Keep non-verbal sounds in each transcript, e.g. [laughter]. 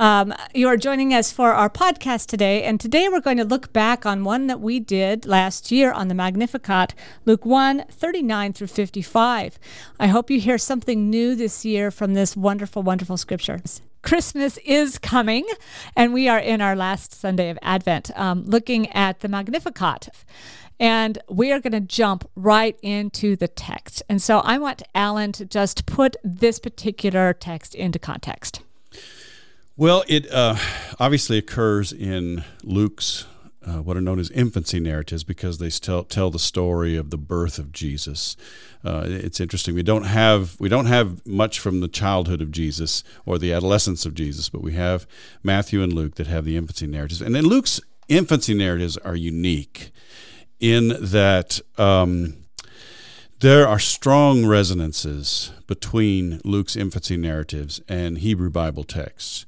Um, you are joining us for our podcast today, and today we're going to look back on one that we did last year on the Magnificat, Luke 1 39 through 55. I hope you hear something new this year from this wonderful, wonderful scripture. Christmas is coming, and we are in our last Sunday of Advent, um, looking at the Magnificat. And we are going to jump right into the text. And so I want Alan to just put this particular text into context. Well, it uh, obviously occurs in Luke's uh, what are known as infancy narratives because they tell tell the story of the birth of Jesus. Uh, it's interesting. We don't have we don't have much from the childhood of Jesus or the adolescence of Jesus, but we have Matthew and Luke that have the infancy narratives. And then Luke's infancy narratives are unique in that. Um, there are strong resonances between Luke's infancy narratives and Hebrew Bible texts.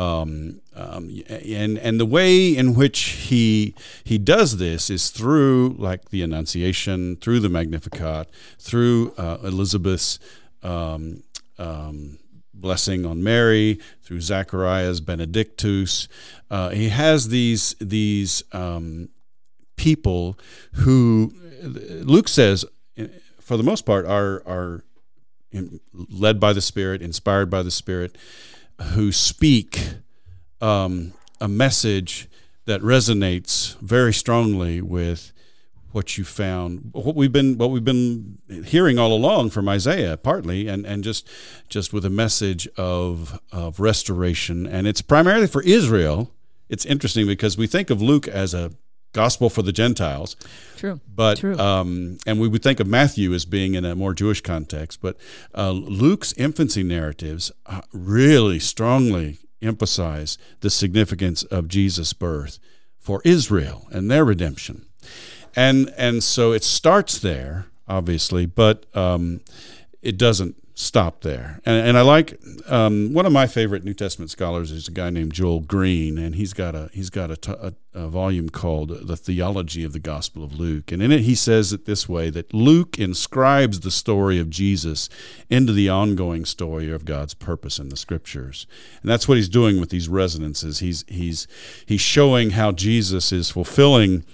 Um, um, and and the way in which he he does this is through like the Annunciation, through the Magnificat, through uh, Elizabeth's um, um blessing on Mary, through Zachariah's Benedictus. Uh, he has these these um, people who Luke says, for the most part, are are led by the Spirit, inspired by the Spirit who speak um, a message that resonates very strongly with what you found what we've been what we've been hearing all along from Isaiah partly and and just just with a message of of restoration. And it's primarily for Israel. It's interesting because we think of Luke as a gospel for the Gentiles. True. But True. Um, and we would think of Matthew as being in a more Jewish context, but uh, Luke's infancy narratives uh, really strongly emphasize the significance of Jesus' birth for Israel and their redemption. And and so it starts there, obviously, but um, it doesn't stop there. And, and I like um, one of my favorite New Testament scholars is a guy named Joel Green, and he's got a he's got a, t- a, a volume called "The Theology of the Gospel of Luke," and in it he says it this way: that Luke inscribes the story of Jesus into the ongoing story of God's purpose in the Scriptures, and that's what he's doing with these resonances. He's he's he's showing how Jesus is fulfilling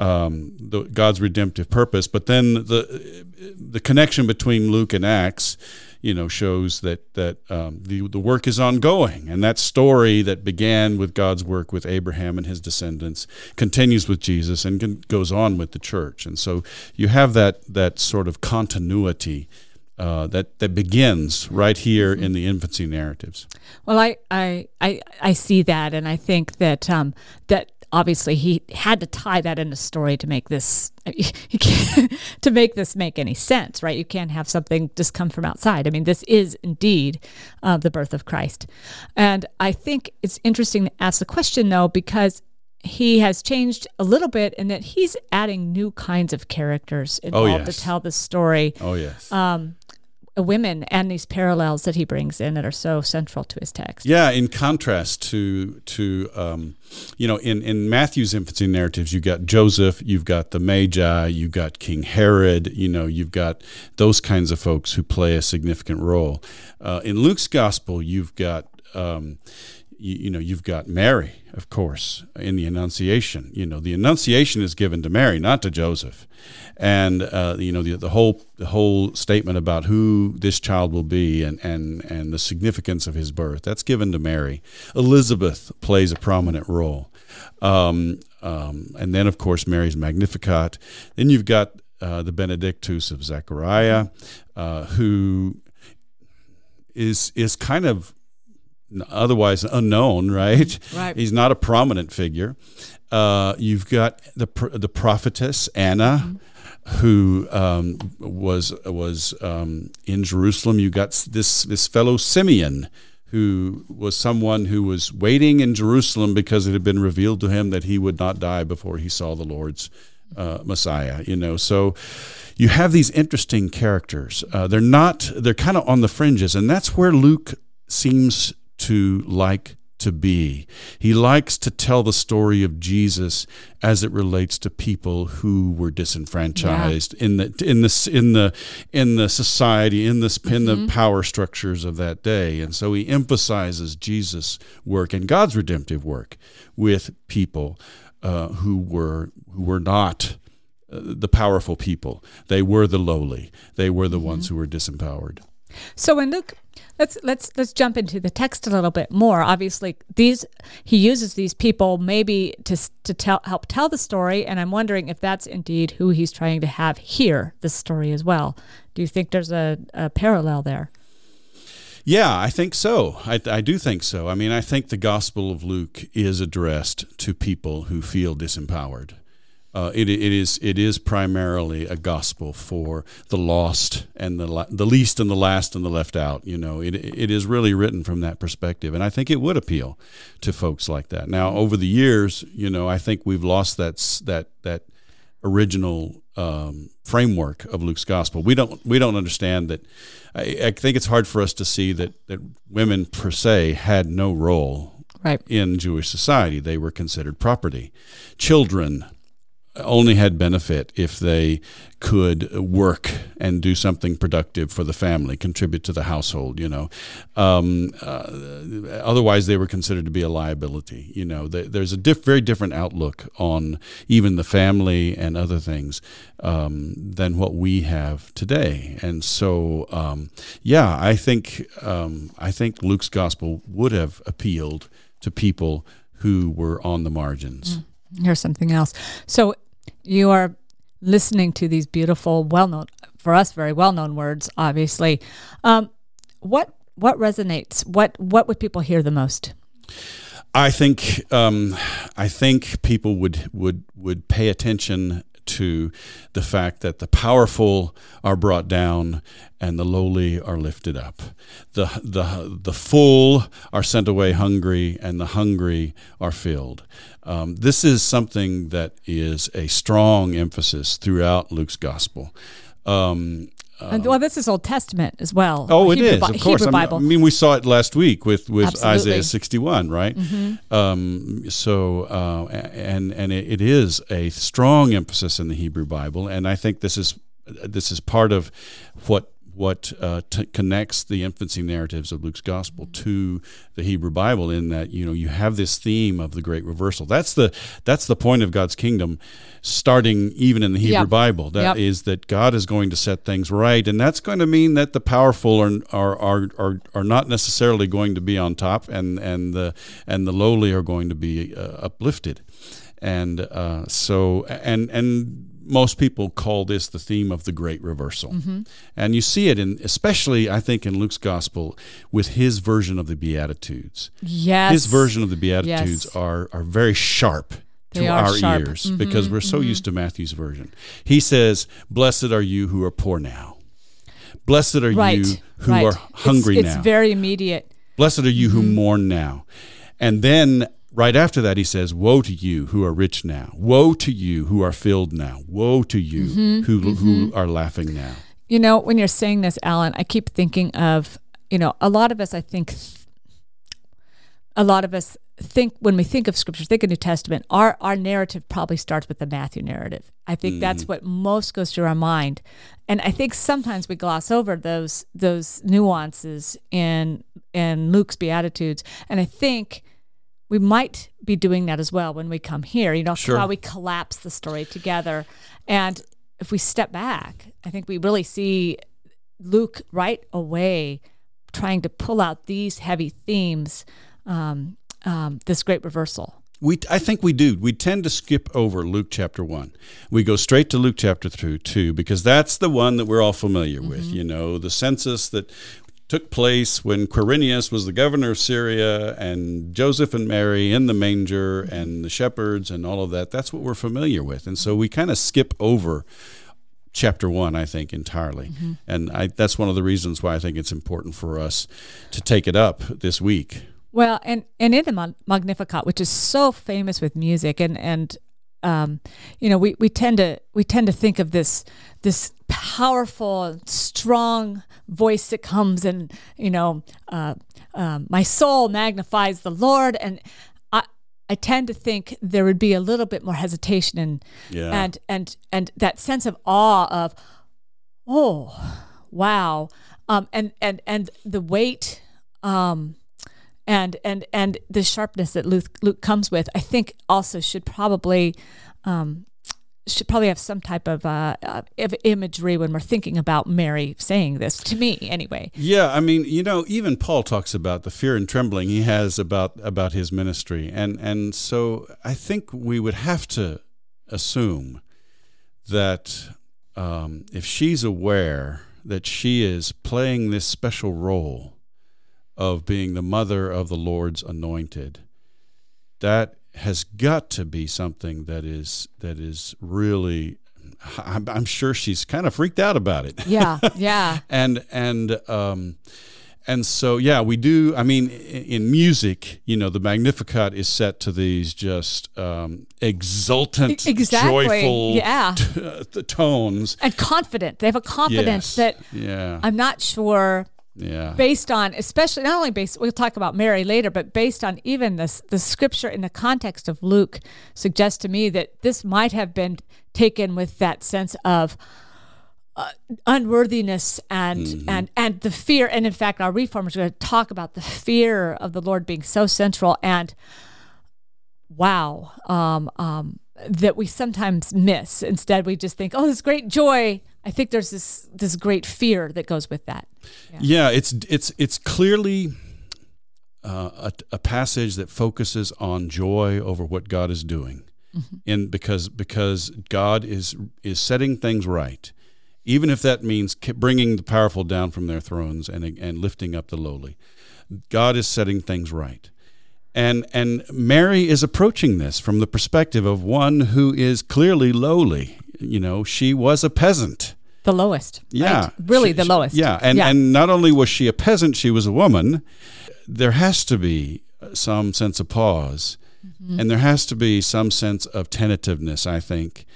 um, the, God's redemptive purpose. But then the the connection between Luke and Acts, you know, shows that that um, the the work is ongoing, and that story that began with God's work with Abraham and his descendants continues with Jesus and goes on with the church. And so you have that that sort of continuity. Uh, that that begins right here in the infancy narratives. Well, I I I, I see that, and I think that um, that obviously he had to tie that in a story to make this [laughs] to make this make any sense right you can't have something just come from outside i mean this is indeed uh, the birth of christ and i think it's interesting to ask the question though because he has changed a little bit in that he's adding new kinds of characters oh, involved oh, yes. to tell the story. Oh yes. Um, women and these parallels that he brings in that are so central to his text. Yeah, in contrast to to um, you know, in in Matthew's infancy narratives, you've got Joseph, you've got the Magi, you've got King Herod, you know, you've got those kinds of folks who play a significant role. Uh, in Luke's gospel, you've got um, you, you, know you've got Mary, of course, in the Annunciation. You know the Annunciation is given to Mary, not to Joseph, and uh, you know the, the whole the whole statement about who this child will be and and and the significance of his birth that's given to Mary. Elizabeth plays a prominent role, um, um, and then of course Mary's Magnificat. Then you've got uh, the Benedictus of Zechariah, uh, who is is kind of otherwise unknown, right? Right. He's not a prominent figure. Uh, you've got the the prophetess Anna. Mm-hmm. Who um, was was um, in Jerusalem? You got this this fellow Simeon, who was someone who was waiting in Jerusalem because it had been revealed to him that he would not die before he saw the Lord's uh, Messiah. You know, so you have these interesting characters. Uh, they're not. They're kind of on the fringes, and that's where Luke seems to like to be. He likes to tell the story of Jesus as it relates to people who were disenfranchised yeah. in the in the in the in the society in the in the mm-hmm. power structures of that day. And so he emphasizes Jesus' work and God's redemptive work with people uh, who were who were not uh, the powerful people. They were the lowly. They were the mm-hmm. ones who were disempowered. So when Luke let's let's let's jump into the text a little bit more. Obviously, these he uses these people maybe to to tell help tell the story, and I'm wondering if that's indeed who he's trying to have hear the story as well. Do you think there's a, a parallel there? Yeah, I think so. I, I do think so. I mean, I think the Gospel of Luke is addressed to people who feel disempowered. Uh, it, it is it is primarily a gospel for the lost and the the least and the last and the left out. You know, it it is really written from that perspective, and I think it would appeal to folks like that. Now, over the years, you know, I think we've lost that that that original um, framework of Luke's gospel. We don't we don't understand that. I, I think it's hard for us to see that that women per se had no role right. in Jewish society. They were considered property. Children only had benefit if they could work and do something productive for the family, contribute to the household. You know, um, uh, otherwise they were considered to be a liability. You know, there's a diff- very different outlook on even the family and other things um, than what we have today. And so, um, yeah, I think um, I think Luke's gospel would have appealed to people who were on the margins. Mm. Here's something else. So you are listening to these beautiful, well known, for us, very well known words, obviously. Um, what what resonates? What what would people hear the most? I think um, I think people would would would pay attention to the fact that the powerful are brought down and the lowly are lifted up. The, the, the full are sent away hungry and the hungry are filled. Um, this is something that is a strong emphasis throughout Luke's gospel. Um, uh, well, this is Old Testament as well. Oh, it Hebrew, is, of course. I mean, I mean, we saw it last week with, with Isaiah 61, right? Mm-hmm. Um, so, uh, and and it, it is a strong emphasis in the Hebrew Bible, and I think this is this is part of what what uh, t- connects the infancy narratives of Luke's gospel to the Hebrew Bible in that you know you have this theme of the great reversal. That's the that's the point of God's kingdom starting even in the Hebrew yep. Bible. That yep. is that God is going to set things right and that's going to mean that the powerful are are are are, are not necessarily going to be on top and and the and the lowly are going to be uh, uplifted. And uh, so and and most people call this the theme of the great reversal. Mm-hmm. And you see it in especially I think in Luke's gospel with his version of the beatitudes. Yes. His version of the beatitudes yes. are are very sharp to our sharp. ears mm-hmm. because we're so mm-hmm. used to Matthew's version. He says, "Blessed are you who are poor now. Blessed are right. you who right. are hungry it's, now." It's very immediate. Blessed are you who mm-hmm. mourn now. And then right after that, he says, Woe to you who are rich now. Woe to you who are filled now. Woe to you mm-hmm, who, mm-hmm. who are laughing now. You know, when you're saying this, Alan, I keep thinking of, you know, a lot of us, I think, a lot of us think when we think of scripture, think of New Testament, our, our narrative probably starts with the Matthew narrative. I think mm. that's what most goes through our mind. And I think sometimes we gloss over those those nuances in in Luke's Beatitudes. And I think we might be doing that as well when we come here. You know, sure. how we collapse the story together. And if we step back, I think we really see Luke right away trying to pull out these heavy themes, um, um, this great reversal. We, I think we do. We tend to skip over Luke chapter one. We go straight to Luke chapter two because that's the one that we're all familiar mm-hmm. with. You know, the census that took place when Quirinius was the governor of Syria and Joseph and Mary in the manger and the shepherds and all of that. That's what we're familiar with. And so we kind of skip over chapter one, I think, entirely. Mm-hmm. And I, that's one of the reasons why I think it's important for us to take it up this week. Well, and, and in the Magnificat, which is so famous with music, and, and um, you know we, we tend to we tend to think of this this powerful strong voice that comes and you know uh, um, my soul magnifies the Lord and I I tend to think there would be a little bit more hesitation and Yeah. and and and that sense of awe of oh wow um, and and and the weight um, and and and the sharpness that Luke, Luke comes with, I think also should probably um, should probably have some type of uh, uh, imagery when we're thinking about Mary saying this to me anyway. Yeah, I mean, you know, even Paul talks about the fear and trembling he has about about his ministry, and and so I think we would have to assume that um, if she's aware that she is playing this special role of being the mother of the Lord's anointed, that has got to be something that is that is really. I'm, I'm sure she's kind of freaked out about it Yeah, [laughs] yeah, and and um and so yeah we do i mean in music you know the magnificat is set to these just um exultant exactly, joyful yeah. t- the tones and confident. They have a confidence Yes. that yeah I'm not sure yeah. based on especially not only based we'll talk about mary later but based on even this the scripture in the context of luke suggests to me that this might have been taken with that sense of uh, unworthiness and and and the fear. And in fact our reformers are going to talk about the fear of the lord being so central and wow um um that we sometimes miss. Instead we just think oh this great joy i think there's this this great fear that goes with that Yeah, it's it's it's clearly uh, a, a passage that focuses on joy over what God is doing, and because because God is is setting things right, even if that means bringing the powerful down from their thrones and and lifting up the lowly, God is setting things right. And and Mary is approaching this from the perspective of one who is clearly lowly. You know, she was a peasant. the lowest. Yeah, right? really She- the lowest. Yeah, and yeah. and not only was she a peasant, she was a woman. There has to be some sense of pause, Mm-hmm. and there has to be some sense of tentativeness. I think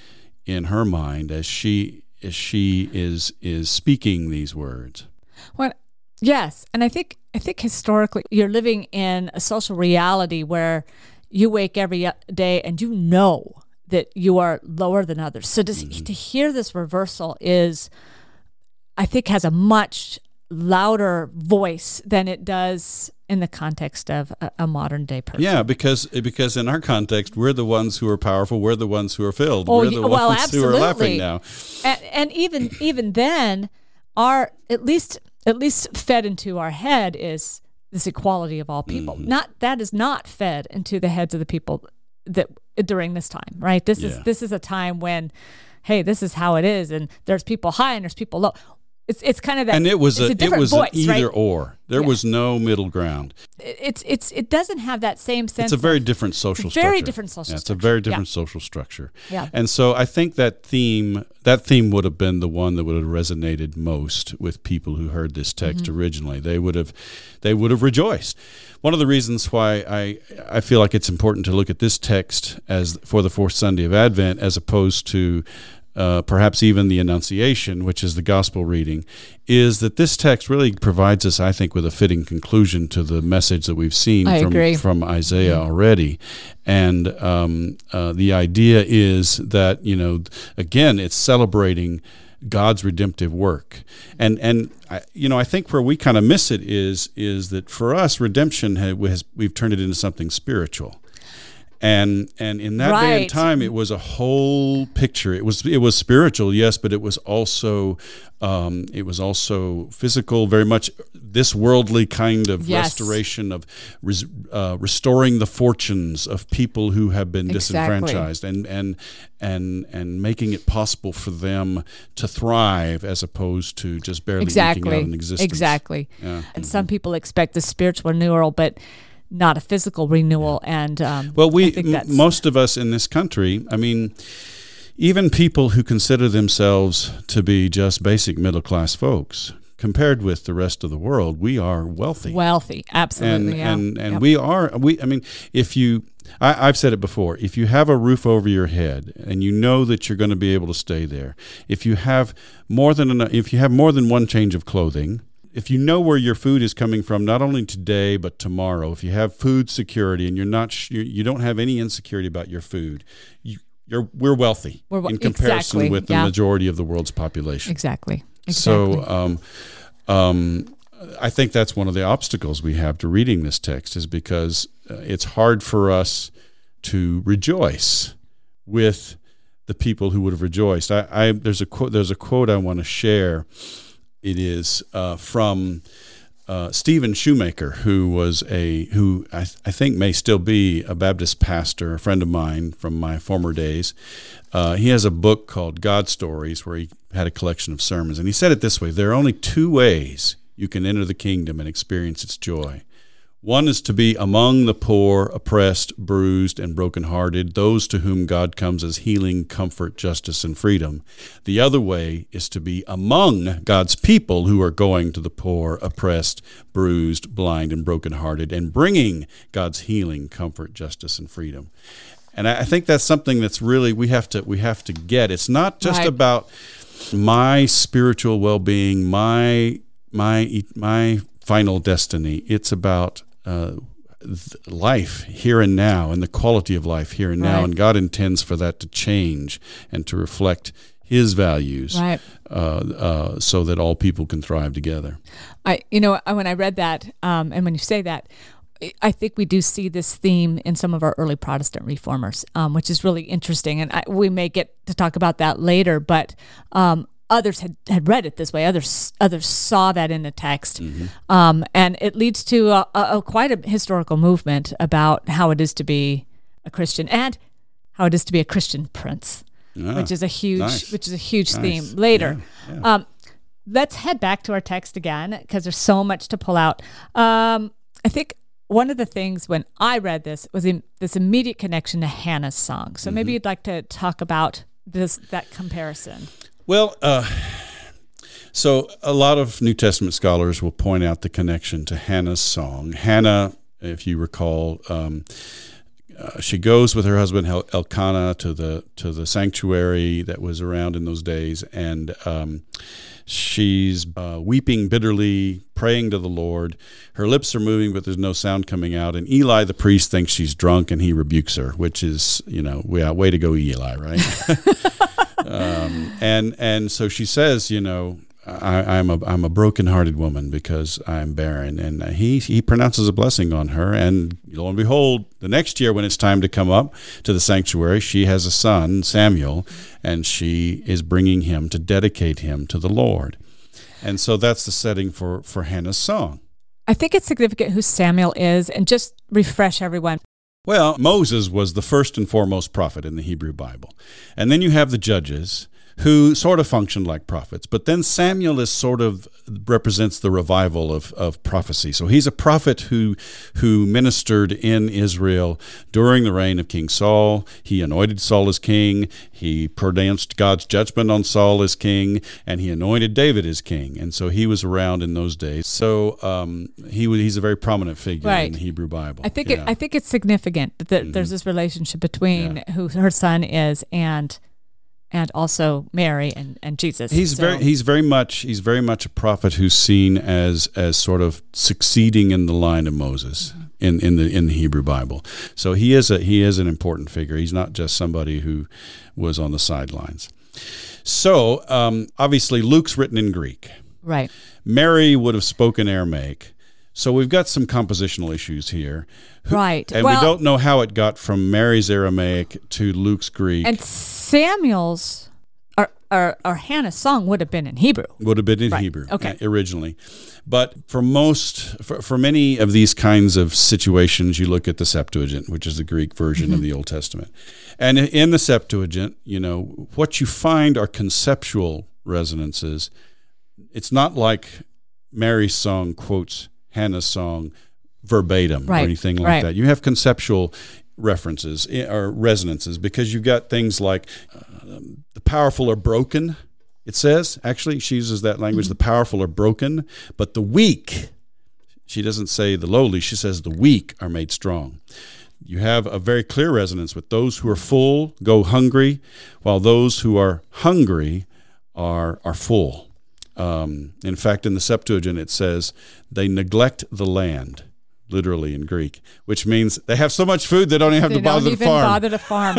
in her mind as she as she is is speaking these words. Well, yes, and I think I think historically you're living in a social reality where you wake every uh, and you know that you are lower than others. So to, to hear this reversal is, I think, has a much louder voice than it does in the context of a, a modern day person. Yeah, because because in our context, we're the ones who are powerful. We're the ones who are filled. Oh, we're the well, ones who are absolutely. laughing now. and, and even even then our at least at least fed into our head is this equality of all people Mm-hmm. not that is not fed into the heads of the people that during this time right? This is this is a time when hey this is how it is and there's people high and there's people low it's it's kind of that And it was a, a it was voice an either right or. There Yeah. was no middle ground. it's it's it doesn't have that same sense It's a very different social It's very structure. different social yeah, It's a very Yeah. different social structure. Yeah. And so I think that theme that theme would have been the one that would have resonated most with people who heard this text Mm-hmm. originally. They would have they would have rejoiced. One of the reasons why I I feel like it's important to look at this text as for the fourth Sunday of Advent as opposed to uh, perhaps even the Annunciation, which is the gospel reading, is that this text really provides us, I think, with a fitting conclusion to the message that we've seen from, from Isaiah already. And um, uh, the idea is that, you know, again, it's celebrating God's redemptive work. And, and I, you know, I think where we kind of miss it is, is that for us, redemption has, we've turned it into something spiritual. And and in that day and time, it was a whole picture. It was it was spiritual, yes, but it was also um, it was also physical. Very much this worldly kind of Yes. restoration of res, uh, restoring the fortunes of people who have been Exactly. disenfranchised, and and and and making it possible for them to thrive as opposed to just barely eking exactly out an existence. exactly Yeah. and some people expect the spiritual renewal but not a physical renewal and um, Well, we I think m- that's, most of us in this country, I mean, even people who consider themselves to be just basic middle class folks compared with the rest of the world, we are wealthy. Wealthy, absolutely. And yeah. and and Yep. we are we. I mean, if you, I, I've said it before. If you have a roof over your head and you know that you're going to be able to stay there, if you have more than enough, if you have more than one change of clothing. If you know where your food is coming from, not only today but tomorrow, if you have food security and you're not, sh- you don't have any insecurity about your food, you, you're we're wealthy We're we- in comparison exactly, with the yeah. majority of the world's population. exactly. Exactly. So, um, um, I think that's one of the obstacles we have to reading this text is because uh, it's hard for us to rejoice with the people who would have rejoiced. I, I there's a quote there's a quote I want to share. It is uh, from uh, Stephen Shoemaker, who was a who I, I think may still be a Baptist pastor, a friend of mine from my former days. Uh, he has a book called God Stories, where he had a collection of sermons, and he said it this way: there are only two ways you can enter the kingdom and experience its joy. One is to be among the poor, oppressed, bruised, and brokenhearted, those to whom God comes as healing, comfort, justice, and freedom. The other way is to be among God's people who are going to the poor, oppressed, bruised, blind, and brokenhearted, and bringing God's healing, comfort, justice, and freedom. And I think that's something that's really we have to we have to get. It's not just Right. about my spiritual well-being, my my my final destiny. It's about uh, th- life here and now, and the quality of life here and now. Right. And God intends for that to change and to reflect His values, Right. uh, uh, so that all people can thrive together. I, you know, when I read that, um, and when you say that, I- I think we do see this theme in some of our early Protestant reformers, um, which is really interesting. And I, we may get to talk about that later, but um, others had, had read it this way. Others others saw that in the text, um, and it leads to a, a, a quite a historical movement about how it is to be a Christian and how it is to be a Christian prince, Ah, which is a huge nice. which is a huge Nice. theme later. Yeah, yeah. Um, let's head back to our text again because there's so much to pull out. Um, I think one of the things when I read this was in this immediate connection to Hannah's song. So Mm-hmm. maybe you'd like to talk about this that comparison. Well, uh, so a lot of New Testament scholars will point out the connection to Hannah's song. Hannah, if you recall, um, uh, she goes with her husband El- Elkanah to the to the sanctuary that was around in those days, and um, she's uh, weeping bitterly, praying to the Lord. Her lips are moving, but there's no sound coming out. And Eli, the priest, thinks she's drunk, and he rebukes her, which is, you know, way to go, Eli, right? [laughs] um, and and so she says, you know, I, I'm a I'm a brokenhearted woman because I'm barren, and he he pronounces a blessing on her, and lo and behold, the next year when it's time to come up to the sanctuary, she has a son, Samuel, and she is bringing him to dedicate him to the Lord, and so that's the setting for for Hannah's song. I think it's significant who Samuel is, and just refresh everyone. Well, Moses was the first and foremost prophet in the Hebrew Bible. And then you have the judges who sort of functioned like prophets. But then Samuel is sort of represents the revival of, of prophecy. So he's a prophet who who ministered in Israel during the reign of King Saul. He anointed Saul as king. He pronounced God's judgment on Saul as king, and he anointed David as king. And so he was around in those days. So um, he was, he's a very prominent figure Right. in the Hebrew Bible. I think Yeah. Mm-hmm. it, I think it's significant that there's this relationship between who her son is and and also Mary and, and Jesus. He's So- very he's very much he's very much a prophet who's seen as as sort of succeeding in the line of Moses in, in the in the Hebrew Bible. So he is a he is an important figure. He's not just somebody who was on the sidelines. So um, obviously Luke's written in Greek. right. Mary would have spoken Aramaic. So we've got some compositional issues here. Right. And Well- we don't know how it got from Mary's Aramaic to Luke's Greek. And Samuel's or, or, or Hannah's song would have been in Hebrew. would have been in Right. Hebrew Okay. uh, originally. But for most, for, for many of these kinds of situations, you look at the Septuagint, which is the Greek version Mm-hmm. of the Old Testament. And in the Septuagint, you know, what you find are conceptual resonances. It's not like Mary's song quotes Hannah's song verbatim Right, or anything like right. that. You have conceptual references eh, or resonances because you've got things like uh, the powerful are broken it says. Actually, she uses that language the powerful are broken, but the weak, she doesn't say the lowly, she says the weak are made strong. You have a very clear resonance with those who are full go hungry, while those who are hungry are, are full. Um, in fact, in the Septuagint, it says they neglect the land literally in Greek, which means they have so much food they don't even have They to bother to farm. bother to farm.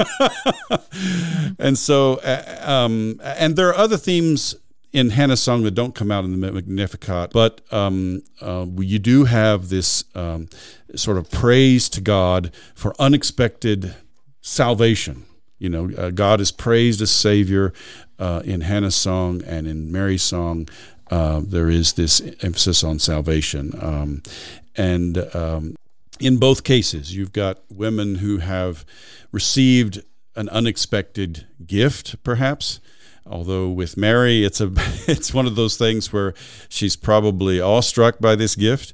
[laughs] and so, uh, um, and there are other themes in Hannah's song that don't come out in the Magnificat, but um, uh, you do have this um, sort of praise to God for unexpected salvation. You know, uh, God is praised as Savior uh, in Hannah's song and in Mary's song. Uh, there is this emphasis on salvation. Um, and um, in both cases, you've got women who have received an unexpected gift, perhaps. Although with Mary, it's a [laughs] it's one of those things where she's probably awestruck by this gift,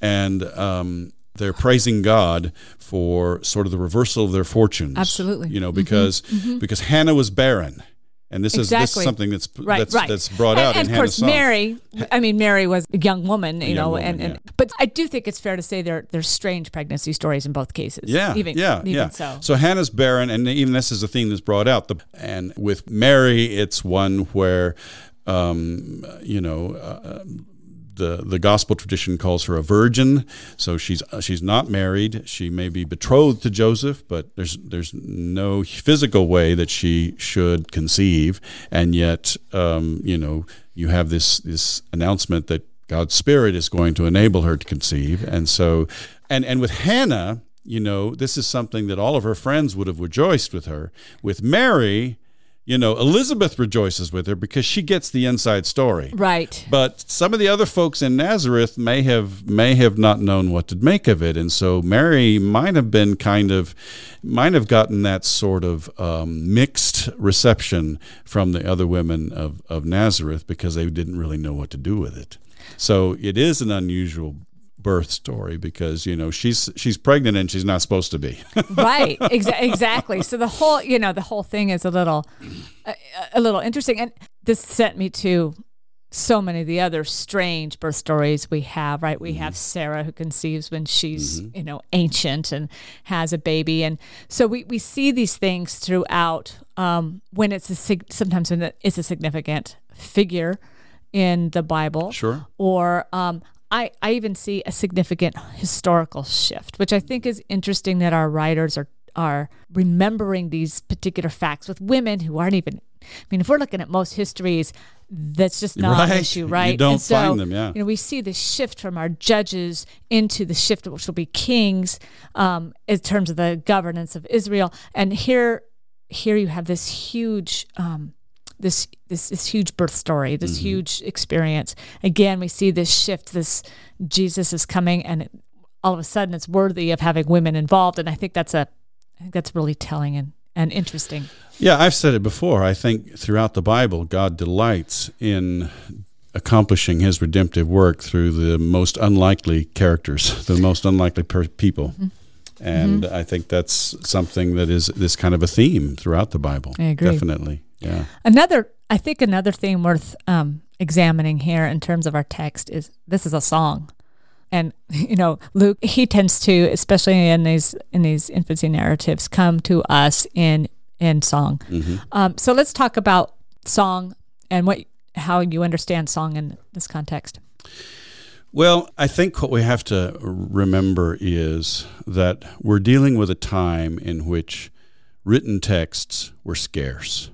and um, they're praising God for sort of the reversal of their fortunes. Absolutely. you know, because because Hannah was barren, and this is this is something that's right, that's, right. that's brought and, out and in of course, song. Mary. I mean, Mary was a young woman, you young know, woman, and, and yeah. but I do think it's fair to say there there's strange pregnancy stories in both cases. Yeah, even, yeah, even yeah. so. So Hannah's barren, and even this is a theme that's brought out. The, and with Mary, it's one where, um, you know, uh, the the gospel tradition calls her a virgin. So she's uh, she's not married. She may be betrothed to Joseph, but there's there's no physical way that she should conceive, and yet, um, you know, you have this this announcement that God's Spirit is going to enable her to conceive. And so, and, and with Hannah, you know, this is something that all of her friends would have rejoiced with her. With Mary, you know, Elizabeth rejoices with her because she gets the inside story. right. But some of the other folks in Nazareth may have may have not known what to make of it, and so Mary might have been kind of might have gotten that sort of um, mixed reception from the other women of, of Nazareth because they didn't really know what to do with it. So it is an unusual birth story because you know she's she's pregnant and she's not supposed to be. [laughs] right exa- exactly. So the whole you know the whole thing is a little a, a little interesting. And this sent me to so many of the other strange birth stories we have right? We have sarah who conceives when she's you know ancient and has a baby. And so we, we see these things throughout um, when it's a sig- sometimes when it's a significant figure in the bible Sure. or um, I, I even see a significant historical shift, which I think is interesting that our writers are are remembering these particular facts with women who aren't even. I mean, if we're looking at most histories, that's just not an issue, Right. You right? don't And so, find them, yeah. You know, we see the shift from our judges into the shift which will be kings, um, in terms of the governance of Israel. And here, here you have this huge. Um, this this this huge birth story, this Mm-hmm. huge experience. Again, we see this shift. This Jesus is coming, and it, all of a sudden, it's worthy of having women involved. And I think that's a, I think that's really telling and and interesting. Yeah, I've said it before. I think throughout the Bible, God delights in accomplishing His redemptive work through the most unlikely characters, the most unlikely per- people. Mm-hmm. And I think that's something that is this kind of a theme throughout the Bible. I agree. Definitely. Yeah. Another, I think, another thing worth um, examining here in terms of our text is this is a song, and [laughs] you know, Luke he tends to, especially in these in these infancy narratives, come to us in in song. Um, so let's talk about song and what how you understand song in this context. Well, I think what we have to remember is that we're dealing with a time in which written texts were scarce.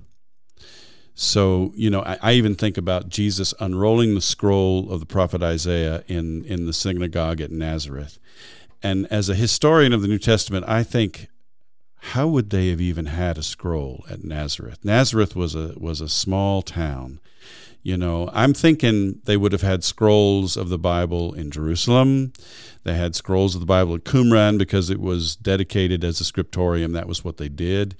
So, you know, I, I even think about Jesus unrolling the scroll of the prophet Isaiah in, in the synagogue at Nazareth. And as a historian of the New Testament, I think, how would they have even had a scroll at Nazareth? Nazareth was a was a small town. You know, I'm thinking they would have had scrolls of the Bible in Jerusalem. They had scrolls of the Bible at Qumran because it was dedicated as a scriptorium. That was what they did.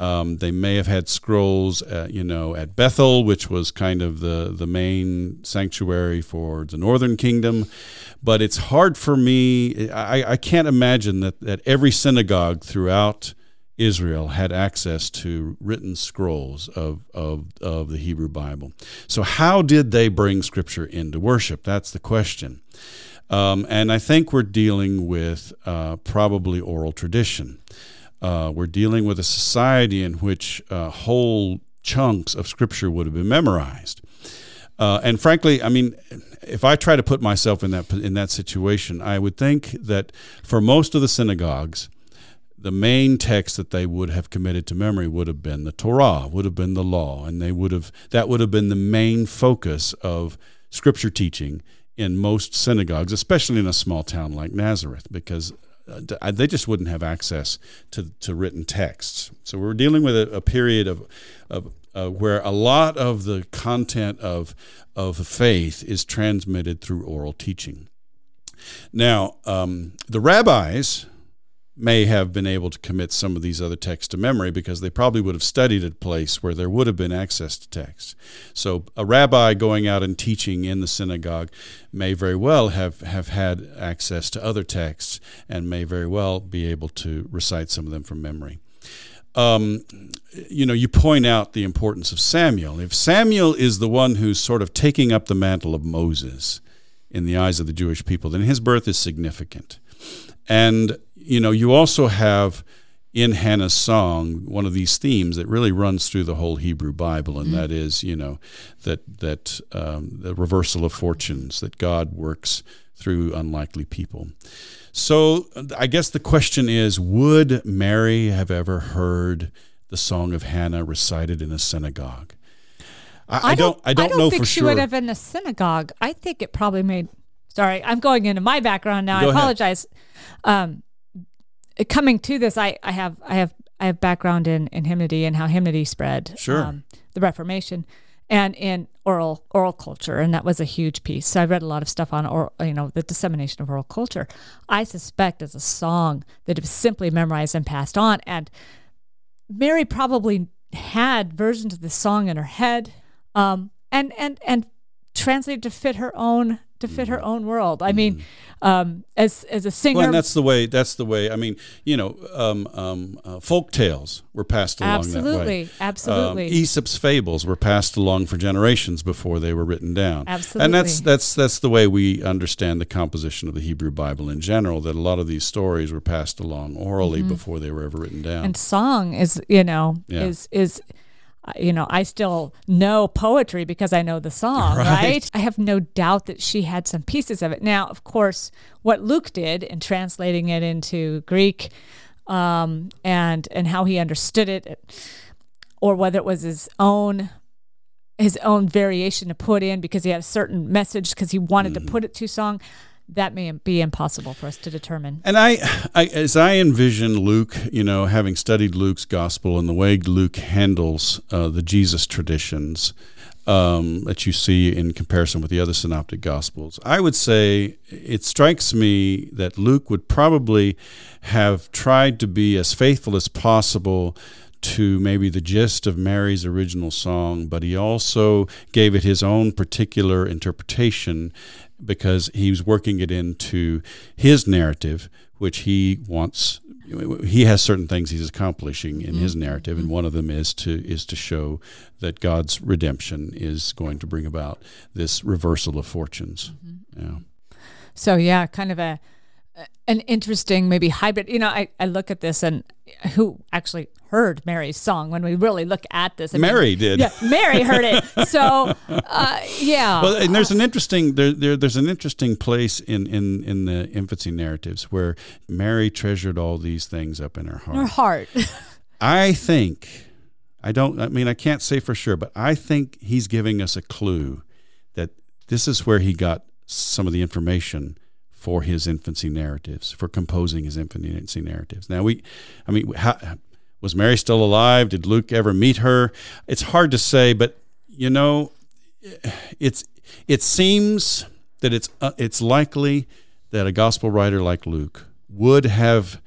Um, they may have had scrolls, uh, you know, at Bethel, which was kind of the the main sanctuary for the Northern Kingdom. But it's hard for me. I, I can't imagine that that every synagogue throughout Israel had access to written scrolls of, of, of the Hebrew Bible. So, how did they bring Scripture into worship? That's the question. Um, and I think we're dealing with uh, probably oral tradition. Uh, we're dealing with a society in which uh, whole chunks of Scripture would have been memorized. Uh, and frankly, I mean, if I try to put myself in that in that situation, I would think that for most of the synagogues, the main text that they would have committed to memory would have been the Torah, would have been the law, and they would have that would have been the main focus of scripture teaching in most synagogues, especially in a small town like Nazareth, because uh, they just wouldn't have access to, to written texts. So we're dealing with a, a period of, of uh, where a lot of the content of, of faith is transmitted through oral teaching. Now, um, the rabbis may have been able to commit some of these other texts to memory because they probably would have studied at a place where there would have been access to text. So a rabbi going out and teaching in the synagogue may very well have, have had access to other texts and may very well be able to recite some of them from memory. Um, you know, you point out the importance of Samuel. If Samuel is the one who's sort of taking up the mantle of Moses in the eyes of the Jewish people, then his birth is significant. And you know, you also have in Hannah's song one of these themes that really runs through the whole Hebrew Bible, and mm-hmm. that is, you know, that that um, the reversal of fortunes, that God works through unlikely people. So I guess the question is, would Mary have ever heard the song of Hannah recited in a synagogue? I, I don't, I don't, know. I don't know think she sure. would have in a synagogue. I think it probably made. Sorry, I'm going into my background now. Go I apologize. Um, coming to this, I, I have I have I have background in, in hymnody and how hymnody spread. Sure. Um, the Reformation, and in oral oral culture, and that was a huge piece. So I read a lot of stuff on oral, you know, the dissemination of oral culture. I suspect as a song that was simply memorized and passed on, and Mary probably had versions of the song in her head, um, and and and translated to fit her own to fit her mm-hmm. own world. I mean, mm-hmm. um, as as a singer, well, and that's the way. That's the way. I mean, you know, um, um, uh, folk tales were passed along absolutely, that way. Absolutely, um, Aesop's fables were passed along for generations before they were written down. Absolutely, and that's that's that's the way we understand the composition of the Hebrew Bible in general. That a lot of these stories were passed along orally mm-hmm. before they were ever written down. And song is, you know, yeah. is is you know, I still know poetry because I know the song, [laughs] right. right. I have no doubt that she had some pieces of it. Now, of course, what Luke did in translating it into Greek um, and and how he understood it, or whether it was his own his own variation to put in because he had a certain message because he wanted mm. to put it to song that may be impossible for us to determine. And I, I, as I envision Luke, you know, having studied Luke's gospel and the way Luke handles uh, the Jesus traditions um, that you see in comparison with the other synoptic gospels, I would say it strikes me that Luke would probably have tried to be as faithful as possible to maybe the gist of Mary's original song, but he also gave it his own particular interpretation because he's working it into his narrative, which he wants. He has certain things he's accomplishing in mm-hmm. his narrative, and one of them is to is to show that God's redemption is going to bring about this reversal of fortunes. Mm-hmm. Yeah. So yeah, kind of a an interesting maybe hybrid. You know, I, I look at this and who actually heard Mary's song when we really look at this. I Mary mean, did. Yeah, Mary heard it. [laughs] So uh, yeah. Well, and there's an interesting there, there there's an interesting place in in in the infancy narratives where Mary treasured all these things up in her heart. Her heart. [laughs] I think I don't I mean I can't say for sure, but I think he's giving us a clue that this is where he got some of the information for his infancy narratives, for composing his infancy narratives. Now we, I mean, how, was Mary still alive? Did Luke ever meet her? It's hard to say, but you know, it's it seems that it's uh, it's likely that a gospel writer like Luke would have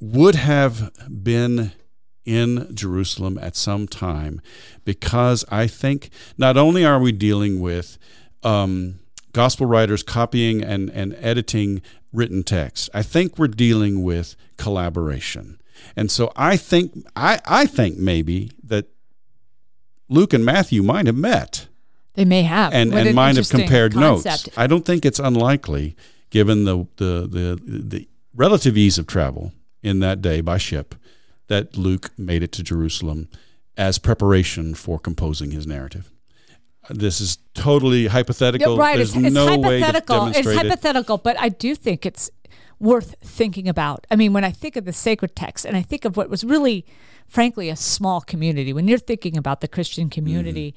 would have been in Jerusalem at some time because I think not only are we dealing with um, gospel writers copying and, and editing written text. I think we're dealing with collaboration. And so I think I, I think maybe that Luke and Matthew might have met They may have. and, What and an might have compared concept. notes. I don't think it's unlikely, given the, the the the relative ease of travel in that day by ship, that Luke made it to Jerusalem as preparation for composing his narrative. This is totally hypothetical. Yeah, right. There's It's, it's no way to hypothetical. It's demonstrate it. hypothetical, but I do think it's worth thinking about. I mean, when I think of the sacred text and I think of what was really, frankly, a small community, when you're thinking about the Christian community,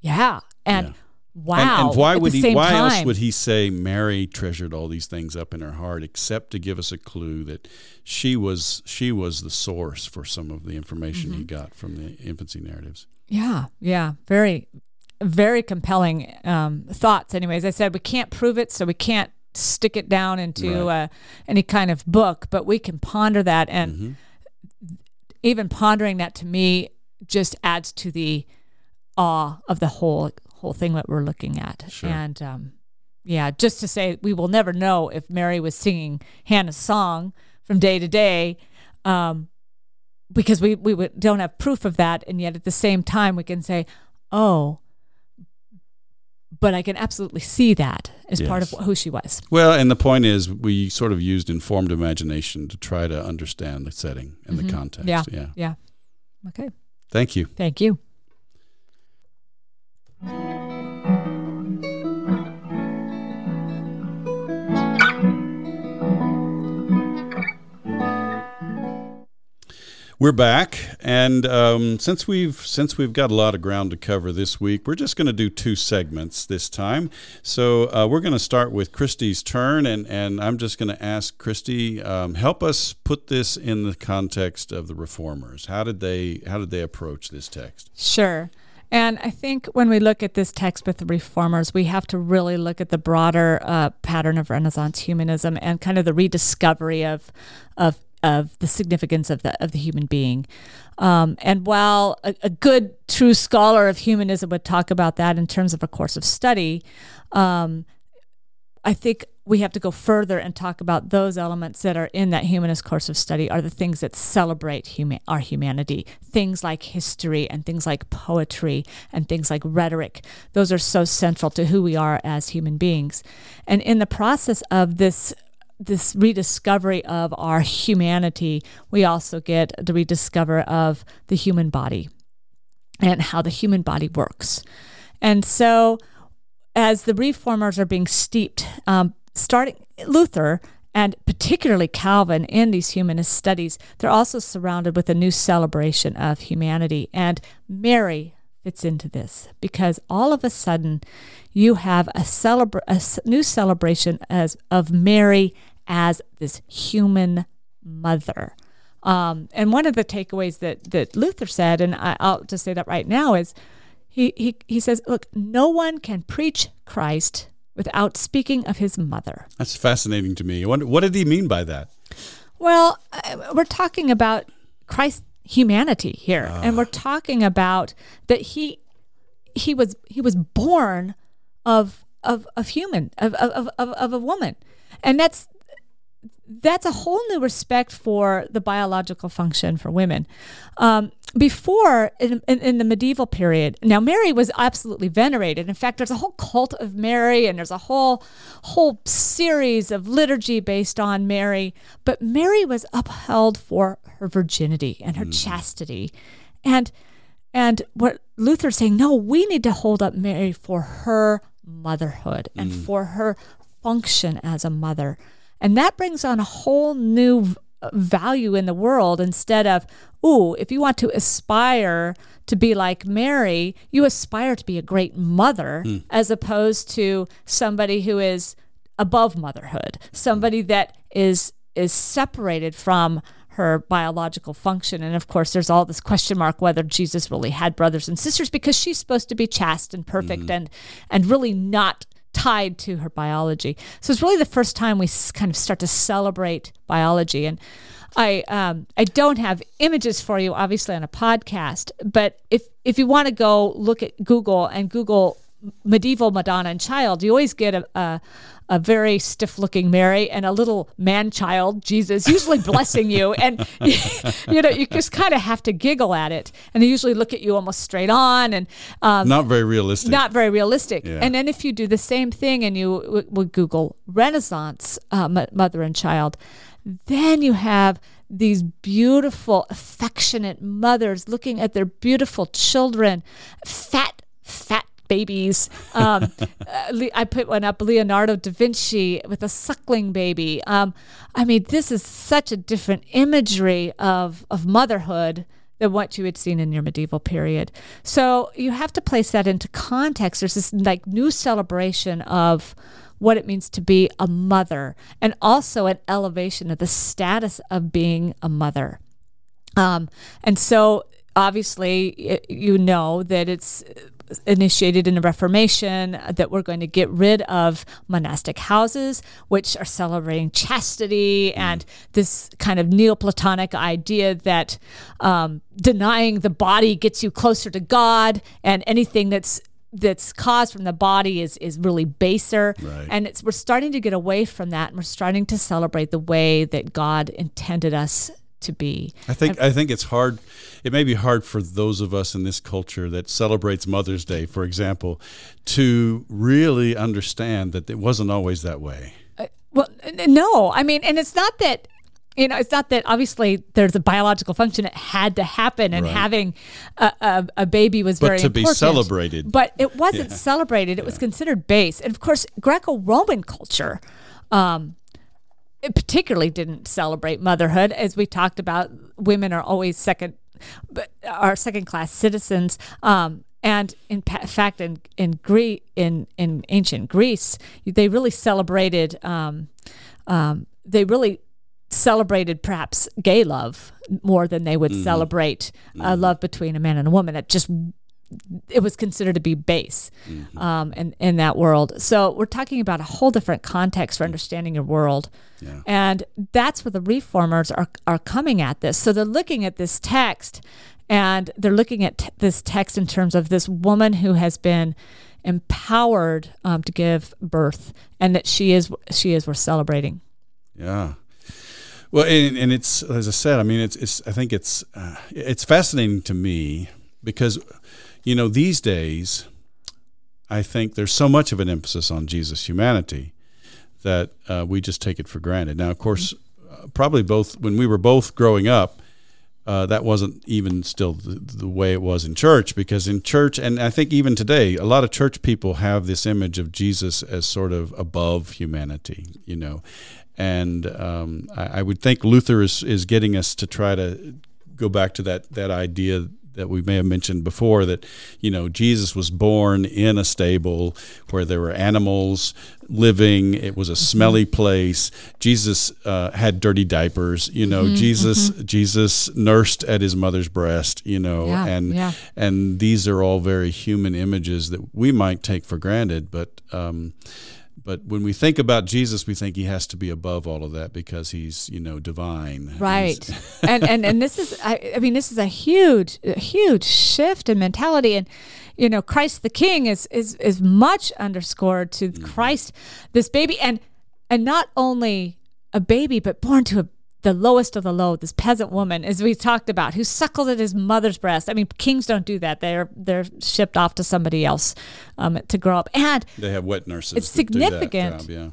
yeah. And Mm-hmm. Yeah. wow. And, and why would he? Why else would he say Mary treasured all these things up in her heart, except to give us a clue that she was she was the source for some of the information Mm-hmm. he got from the infancy narratives. Yeah, yeah, very, very compelling um, thoughts. Anyways, I said we can't prove it, so we can't stick it down into Right. uh, any kind of book, but we can ponder that, and Mm-hmm. even pondering that to me just adds to the awe of the whole whole thing that we're looking at. Sure. And um, yeah, just to say, we will never know if Mary was singing Hannah's song from day to day. Um, because we we don't have proof of that, and yet at the same time we can say, "Oh, but I can absolutely see that as part of who she was." Well, and the point is, we sort of used informed imagination to try to understand the setting and the context. Mm-hmm. Yeah, yeah. yeah. Okay, Thank you. thank you. We're back, and um, since we've since we've got a lot of ground to cover this week, we're just going to do two segments this time. So uh, we're going to start with Christy's turn, and and I'm just going to ask Christy um, help us put this in the context of the reformers. How did they how did they approach this text? Sure. And I think when we look at this text with the reformers, we have to really look at the broader uh, pattern of Renaissance humanism and kind of the rediscovery of of of the significance of the of the human being. Um, and while a, a good true scholar of humanism would talk about that in terms of a course of study, um, I think we have to go further and talk about those elements that are in that humanist course of study are the things that celebrate our humanity. Things like history and things like poetry and things like rhetoric. Those are so central to who we are as human beings. And in the process of this this rediscovery of our humanity, we also get the rediscover of the human body and how the human body works. And so as the reformers are being steeped, um, starting Luther and particularly Calvin in these humanist studies, they're also surrounded with a new celebration of humanity. And Mary fits into this because all of a sudden you have a, celebra- a new celebration as of Mary as this human mother. Um, and one of the takeaways that, that Luther said, and I, I'll just say that right now, is he, he, he says, Look, no one can preach Christ without speaking of his mother. That's fascinating to me. What, what did he mean by that? Well, uh, we're talking about Christ's humanity here, and we're ah. talking about that he he was he was born of of of human of of of, of a woman, and that's that's a whole new respect for the biological function for women. Um, before, in, in, in the medieval period, now Mary was absolutely venerated. In fact, there's a whole cult of Mary, and there's a whole whole series of liturgy based on Mary. But Mary was upheld for her virginity and her chastity, and and what Luther's saying, no, we need to hold up Mary for her motherhood and for her function as a mother. And that brings on a whole new uh, value in the world instead of, ooh, if you want to aspire to be like Mary, you aspire to be a great mother hmm. as opposed to somebody who is above motherhood, somebody hmm. that is is separated from her biological function. And of course, there's all this question mark whether Jesus really had brothers and sisters because she's supposed to be chaste and perfect hmm. and and really not tied to her biology. So it's really the first time we kind of start to celebrate biology. And I um, I don't have images for you, obviously, on a podcast. But if if you want to go look at Google and Google medieval Madonna and Child, you always get a, a, a very stiff looking Mary and a little man child, Jesus, usually blessing you. And, [laughs] you know, you just kind of have to giggle at it. And they usually look at you almost straight on and um, not very realistic. Not very realistic. Yeah. And then if you do the same thing and you w- would Google Renaissance uh, mother and child, then you have these beautiful, affectionate mothers looking at their beautiful children, fat babies. Um, [laughs] uh, I put one up, Leonardo da Vinci with a suckling baby. Um, I mean, this is such a different imagery of, of motherhood than what you had seen in your medieval period. So you have to place that into context. There's this like new celebration of what it means to be a mother and also an elevation of the status of being a mother. Um, and so obviously it, you know that it's initiated in the Reformation that we're going to get rid of monastic houses, which are celebrating chastity mm. and this kind of Neoplatonic idea that um, denying the body gets you closer to God, and anything that's that's caused from the body is is really baser right. and it's we're starting to get away from that and we're starting to celebrate the way that God intended us to be. I think I think it's hard. It may be hard for those of us in this culture that celebrates Mother's Day, for example, to really understand that it wasn't always that way. Uh, well, no, I mean, and it's not that you know, it's not that obviously there's a biological function that had to happen, and right. having a, a, a, baby was but very to important. be celebrated. But it wasn't yeah. celebrated; it yeah. was considered base. And of course, Greco-Roman culture. Um, it particularly didn't celebrate motherhood. As we talked about, women are always second, but are second class citizens. Um, and in fact, in in Greece, in in ancient Greece, they really celebrated. Um, um, they really celebrated perhaps gay love more than they would mm-hmm. celebrate mm-hmm. love between a man and a woman. It just it was considered to be base mm-hmm. um, in, in that world. So we're talking about a whole different context for understanding your world. Yeah. And that's where the reformers are, are coming at this. So they're looking at this text and they're looking at t- this text in terms of this woman who has been empowered um, to give birth and that she is she is worth celebrating. Yeah. Well, and, and it's as I said, I mean, it's, it's I think it's uh, it's fascinating to me because you know, these days, I think there's so much of an emphasis on Jesus' humanity that uh, we just take it for granted. Now, of course, uh, probably both when we were both growing up, uh, that wasn't even still the, the, way it was in church because in church, and I think even today, a lot of church people have this image of Jesus as sort of above humanity, you know. And um, I, I would think Luther is, is getting us to try to go back to that, that idea that we may have mentioned before that you know Jesus was born in a stable where there were animals living it was a smelly mm-hmm. place Jesus uh, had dirty diapers you know mm-hmm, Jesus mm-hmm. Jesus nursed at his mother's breast you know yeah, and yeah. and these are all very human images that we might take for granted but um, but when we think about Jesus, we think he has to be above all of that because he's, you know, divine. Right. [laughs] and, and and this is I, I mean this is a huge a huge shift in mentality and you know, Christ the King is is is much underscored to mm-hmm. Christ this baby and and not only a baby but born to a the lowest of the low, this peasant woman, as we talked about, who suckled at his mother's breast. I mean, kings don't do that; they're they're shipped off to somebody else um, to grow up, and they have wet nurses. It's significant, job, yeah.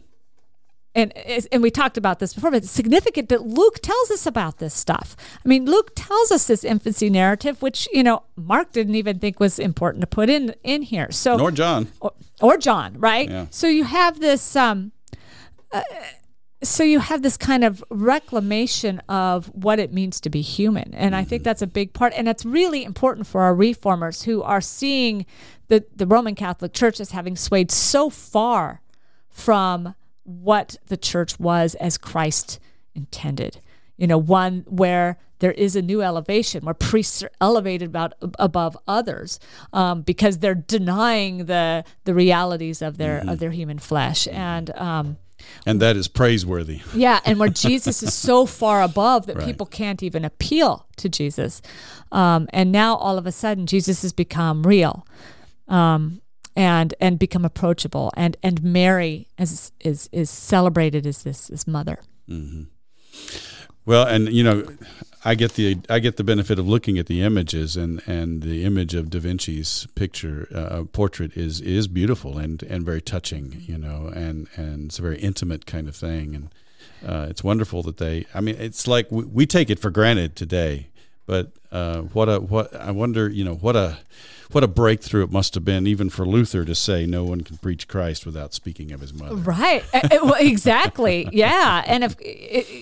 And and we talked about this before, but it's significant that Luke tells us about this stuff. I mean, Luke tells us this infancy narrative, which you know Mark didn't even think was important to put in in here. So nor John or, or John, right? Yeah. So you have this. Um, uh, so you have this kind of reclamation of what it means to be human. And i think mm-hmm. that's a big part. And it's really important for our reformers who are seeing the, the roman catholic church as having swayed so far from what the church was as christ intended. You know one where there is a new elevation where priests are elevated about above others um, because they're denying the the realities of their mm-hmm. of their human flesh. And um, and that is praiseworthy. [laughs] Yeah, and where Jesus is so [laughs] far above that right. people can't even appeal to Jesus. Um, and now all of a sudden, Jesus has become real. Um, and and become approachable. And and Mary is is is celebrated as this this mother. Mm-hmm. Well, and you know, I get the I get the benefit of looking at the images, and, and the image of Da Vinci's picture uh, portrait is is beautiful and, and very touching, you know, and, and it's a very intimate kind of thing, and uh, it's wonderful that they. I mean, it's like we, we take it for granted today, but uh, what a what I wonder, you know, what a what a breakthrough it must have been even for Luther to say no one can preach Christ without speaking of his mother. Right. Well, exactly. Yeah. And if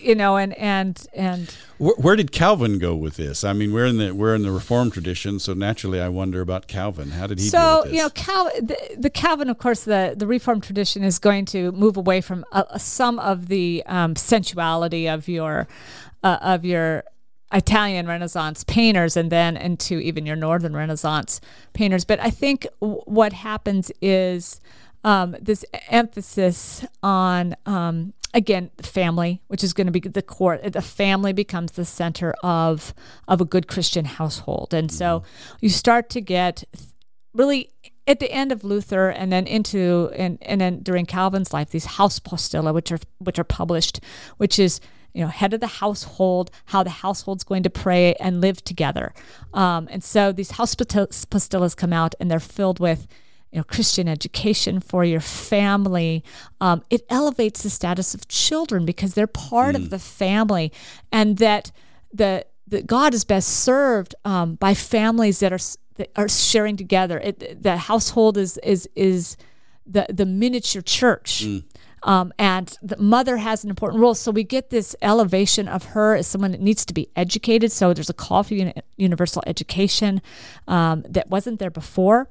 you know, and and and where, where, did Calvin go with this? I mean, we're in the we're in the Reformed tradition, so naturally, I wonder about Calvin. How did he? So you know, Cal, the, the, Calvin, of course, the the Reformed tradition is going to move away from uh, some of the um, sensuality of your uh, of your Italian Renaissance painters and then into even your Northern Renaissance painters. But I think w- what happens is um, this emphasis on, um, again, the family, which is going to be the core. The family becomes the center of of a good Christian household, and so mm-hmm. you start to get really at the end of Luther and then into and, and then during Calvin's life, these house postilla, which are which are published, which is you know, head of the household, how the household's going to pray and live together. Um, and so these Hausapostille come out and they're filled with, you know, Christian education for your family. Um, it elevates the status of children because they're part mm. of the family, and that the that God is best served um, by families that are that are sharing together. It, the household is is is the the miniature church. Mm. Um, and the mother has an important role. So we get this elevation of her as someone that needs to be educated. So there's a call for uni- universal education um, that wasn't there before.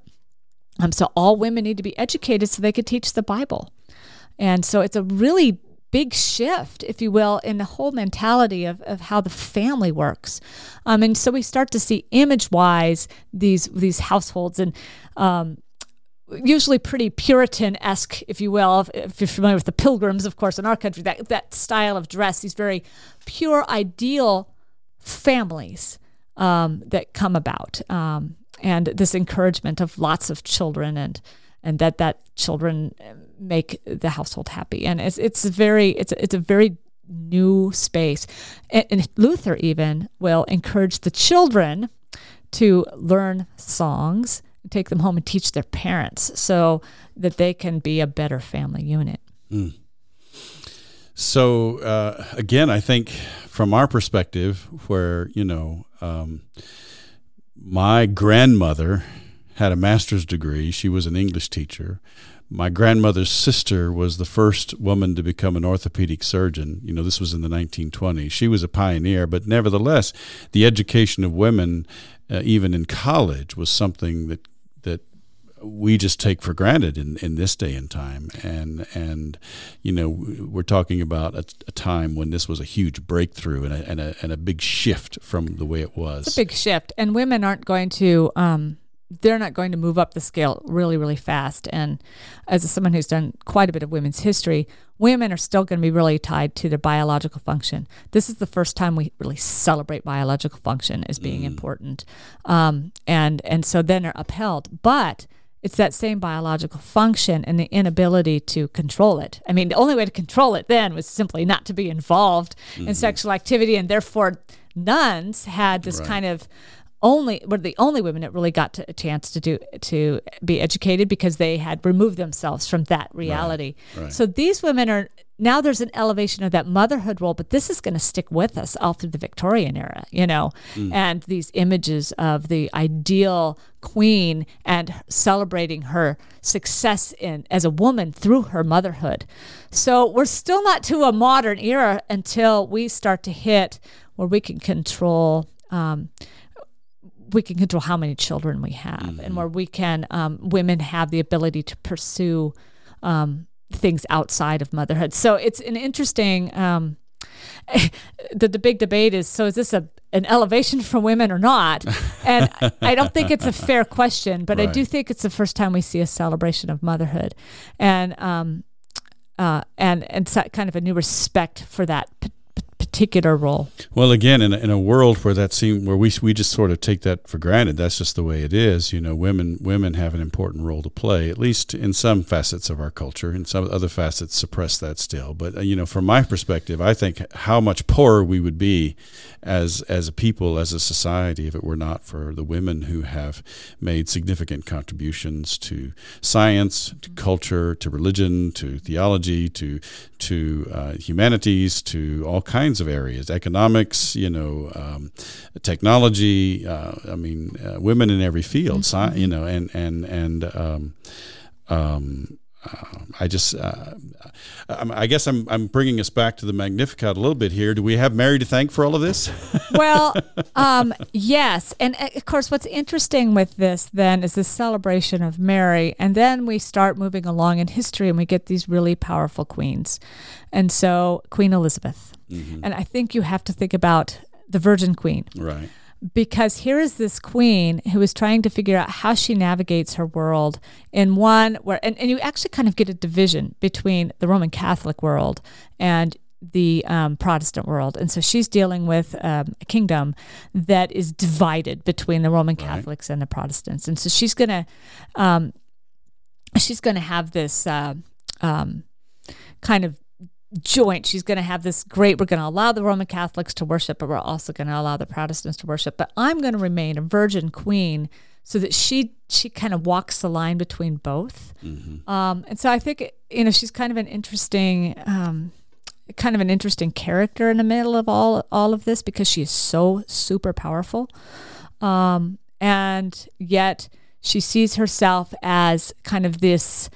Um, so all women need to be educated so they could teach the Bible. And so it's a really big shift, if you will, in the whole mentality of, of how the family works. Um, and so we start to see image wise these these households and um, usually pretty Puritan esque, if you will, if, if, you're familiar with the Pilgrims, of course, in our country, that, that style of dress, these very pure, ideal families um, that come about, um, and this encouragement of lots of children, and and that that children make the household happy, and it's it's very it's it's a very new space, and, and Luther even will encourage the children to learn songs take them home and teach their parents so that they can be a better family unit. Mm. So uh, again, I think from our perspective, where you know, um, my grandmother had a master's degree. She was an English teacher. My grandmother's sister was the first woman to become an orthopedic surgeon. You know, this was in the 1920s. She was a pioneer, but nevertheless, the education of women, uh, even in college, was something that that we just take for granted in, in this day and time. And, and, you know, we're talking about a, a time when this was a huge breakthrough and a, and a, and a big shift from the way it was. It's a big shift. And women aren't going to, um, they're not going to move up the scale really, really fast. And as someone who's done quite a bit of women's history, women are still going to be really tied to their biological function. This is the first time we really celebrate biological function as being mm. important, um, and and so then are upheld. But it's that same biological function and the inability to control it. I mean, the only way to control it then was simply not to be involved mm-hmm. in sexual activity, and therefore nuns had this right. kind of only were the only women that really got to, a chance to do to be educated because they had removed themselves from that reality. Right, right. So these women are now there's an elevation of that motherhood role, but this is going to stick with us all through the Victorian era, you know, mm. and these images of the ideal queen and celebrating her success in as a woman through her motherhood. So we're still not to a modern era until we start to hit where we can control. Um, we can control how many children we have mm-hmm. and where we can um, women have the ability to pursue um, things outside of motherhood so it's an interesting um, [laughs] the, the big debate is so is this a an elevation for women or not and [laughs] i don't think it's a fair question but right. i do think it's the first time we see a celebration of motherhood and um uh and and kind of a new respect for that particular role. Well, again, in a, in a world where that seem where we we just sort of take that for granted, that's just the way it is. You know, women women have an important role to play, at least in some facets of our culture. In some other facets, suppress that still. But uh, you know, from my perspective, I think how much poorer we would be as as a people, as a society, if it were not for the women who have made significant contributions to science, to culture, to religion, to theology, to to uh, humanities, to all kinds of areas, economics, you know, um, technology. Uh, I mean, uh, women in every field, mm-hmm. sci- you know, and and and um, um, uh, I just, uh, I guess I'm, I'm bringing us back to the Magnificat a little bit here. Do we have Mary to thank for all of this? [laughs] well, um, yes. And uh, of course, what's interesting with this then is the celebration of Mary. And then we start moving along in history and we get these really powerful queens. And so, Queen Elizabeth. Mm-hmm. And I think you have to think about the Virgin Queen. Right because here is this queen who is trying to figure out how she navigates her world in one where and, and you actually kind of get a division between the roman catholic world and the um, protestant world and so she's dealing with um, a kingdom that is divided between the roman catholics right. and the protestants and so she's gonna um, she's gonna have this uh, um, kind of joint. She's going to have this great, we're going to allow the Roman Catholics to worship, but we're also going to allow the Protestants to worship. But I'm going to remain a virgin queen so that she she kind of walks the line between both. Mm-hmm. Um, and so I think you know she's kind of an interesting. Um, kind of an interesting character in the middle of all all of this because she is so super powerful um, and yet she sees herself as kind of this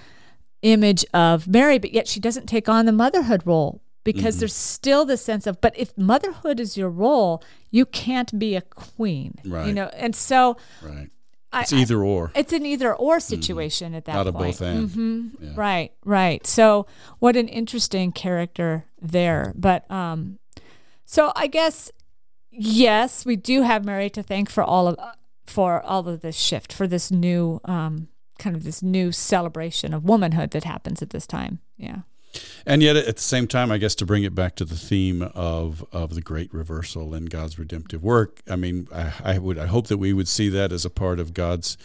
image of Mary, but yet she doesn't take on the motherhood role because mm-hmm. there's still the sense of, but if motherhood is your role, you can't be a queen, right? You know, and so right. It's I, either or. It's an either or mm-hmm. situation mm-hmm. at that Not point. Not a both and. Mm-hmm. Yeah. Right, right. So what an interesting character there. But um, so I guess yes, we do have Mary to thank for all of for all of this shift for this new um kind of this new celebration of womanhood that happens at this time. Yeah. And yet, at the same time, I guess to bring it back to the theme of of the great reversal and God's redemptive work, I mean, I, I would I hope that we would see that as a part of God's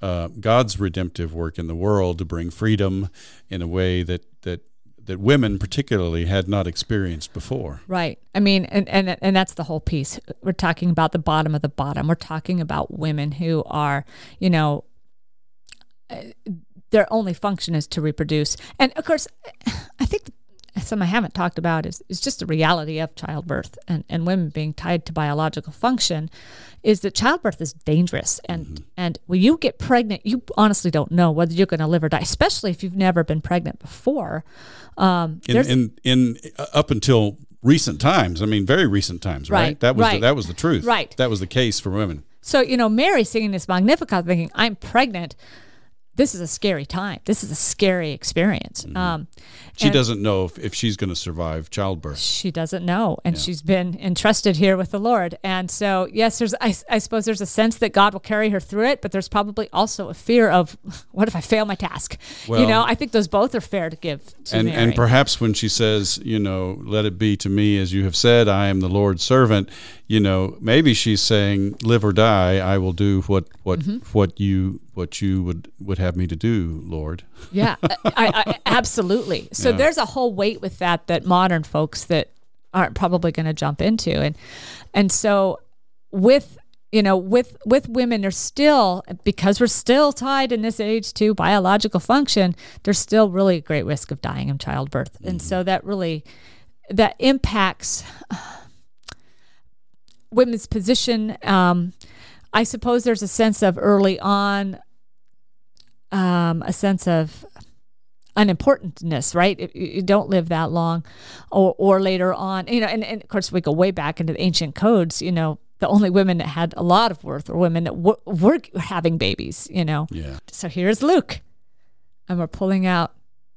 uh, God's redemptive work in the world to bring freedom in a way that that that women particularly had not experienced before. Right. I mean, and, and and that's the whole piece. We're talking about the bottom of the bottom. We're talking about women who are, you know, their only function is to reproduce. And of course, I think something I haven't talked about is, is just the reality of childbirth and, and women being tied to biological function is that childbirth is dangerous. And, mm-hmm. and when you get pregnant, you honestly don't know whether you're going to live or die, especially if you've never been pregnant before. Um, in, in, in uh, up until recent times, I mean, very recent times, right? right that was right. The, that was the truth. Right. That was the case for women. So, you know, Mary singing this Magnificat thinking, I'm pregnant this is a scary time. This is a scary experience. Mm-hmm. Um, she doesn't know if, if she's going to survive childbirth. She doesn't know, and yeah. she's been entrusted here with the Lord. And so, yes, there's I, I, suppose there's a sense that God will carry her through it, but there's probably also a fear of [laughs] what if I fail my task? Well, you know, I think those both are fair to give. To and Mary. and perhaps when she says, you know, let it be to me as you have said, I am the Lord's servant you know, maybe she's saying, "Live or die, I will do what what mm-hmm. what you what you would would have me to do, Lord." Yeah, I, I, absolutely. [laughs] So yeah. there's a whole weight with that that modern folks that aren't probably going to jump into, and and so with you know with with women there's still because we're still tied in this age to biological function there's still really a great risk of dying in childbirth mm-hmm. and so that really that impacts women's position. Um, I suppose there's a sense of early on, um, a sense of unimportantness, right? You don't live that long, or or later on, you know, and, and of course we go way back into the ancient codes. You know, the only women that had a lot of worth were women that w- were having babies. You know, yeah. So here's Luke, and we're pulling out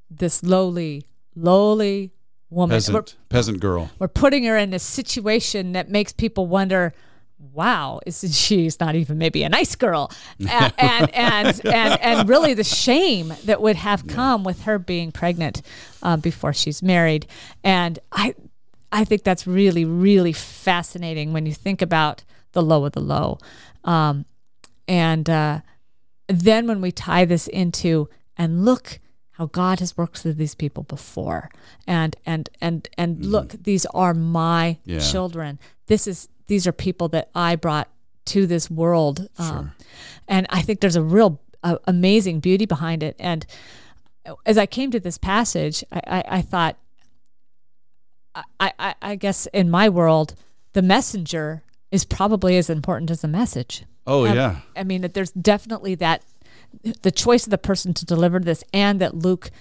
this lowly, lowly woman. Peasant, we're, peasant girl. We're putting her in a situation that makes people wonder, wow, is she's not even maybe a nice girl, and [laughs] and, and and and really the shame that would have come yeah. with her being pregnant uh, before she's married, and I. I think that's really, really fascinating when you think about the low of the low. Um, and uh, then when we tie this into and look how God has worked through these people before, and and and and look, these are my Yeah. children. This is these are people that I brought to this world, um, and I think there's a real uh, amazing beauty behind it. And as I came to this passage, I, I, I thought, I, I, I guess in my world, the messenger is probably as important as the message. Oh Um, yeah. I mean, that there's definitely that the choice of the person to deliver this, and that Luke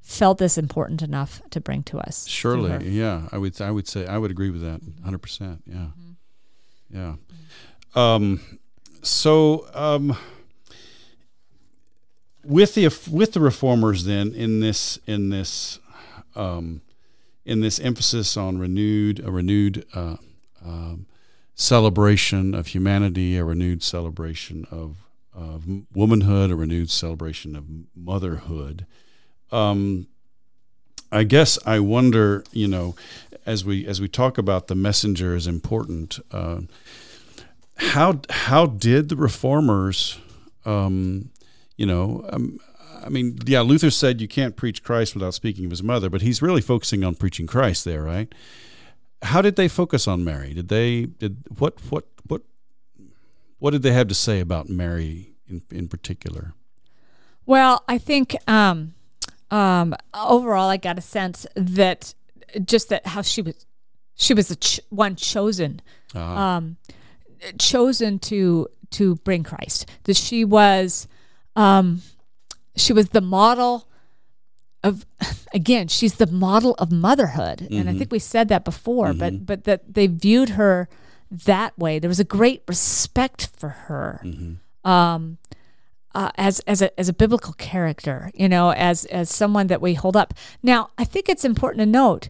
felt this important enough to bring to us. Surely, her. yeah. I would I would say I would agree with that 100%. Yeah. Mm-hmm. Yeah. Um so um with the with the reformers then in this in this um in this emphasis on renewed a renewed uh, um, celebration of humanity, a renewed celebration of of womanhood, a renewed celebration of motherhood. Um, I guess I wonder, you know, as we as we talk about the messenger is important. Uh, how how did the reformers, um, you know, um, I mean, yeah, Luther said you can't preach Christ without speaking of his mother, but he's really focusing on preaching Christ there, right? How did they focus on Mary? Did they did what what what what did they have to say about Mary in in particular? Well, I think um, um, overall, I got a sense that just that how she was, she was the ch- one chosen, Ah. um, chosen to to bring Christ. That she was, um, she was the model of. [laughs] Again, she's the model of motherhood, and I think we said that before. But but that they viewed her that way. There was a great respect for her um, uh, as as a as a biblical character, you know, as as someone that we hold up. Now, I think it's important to note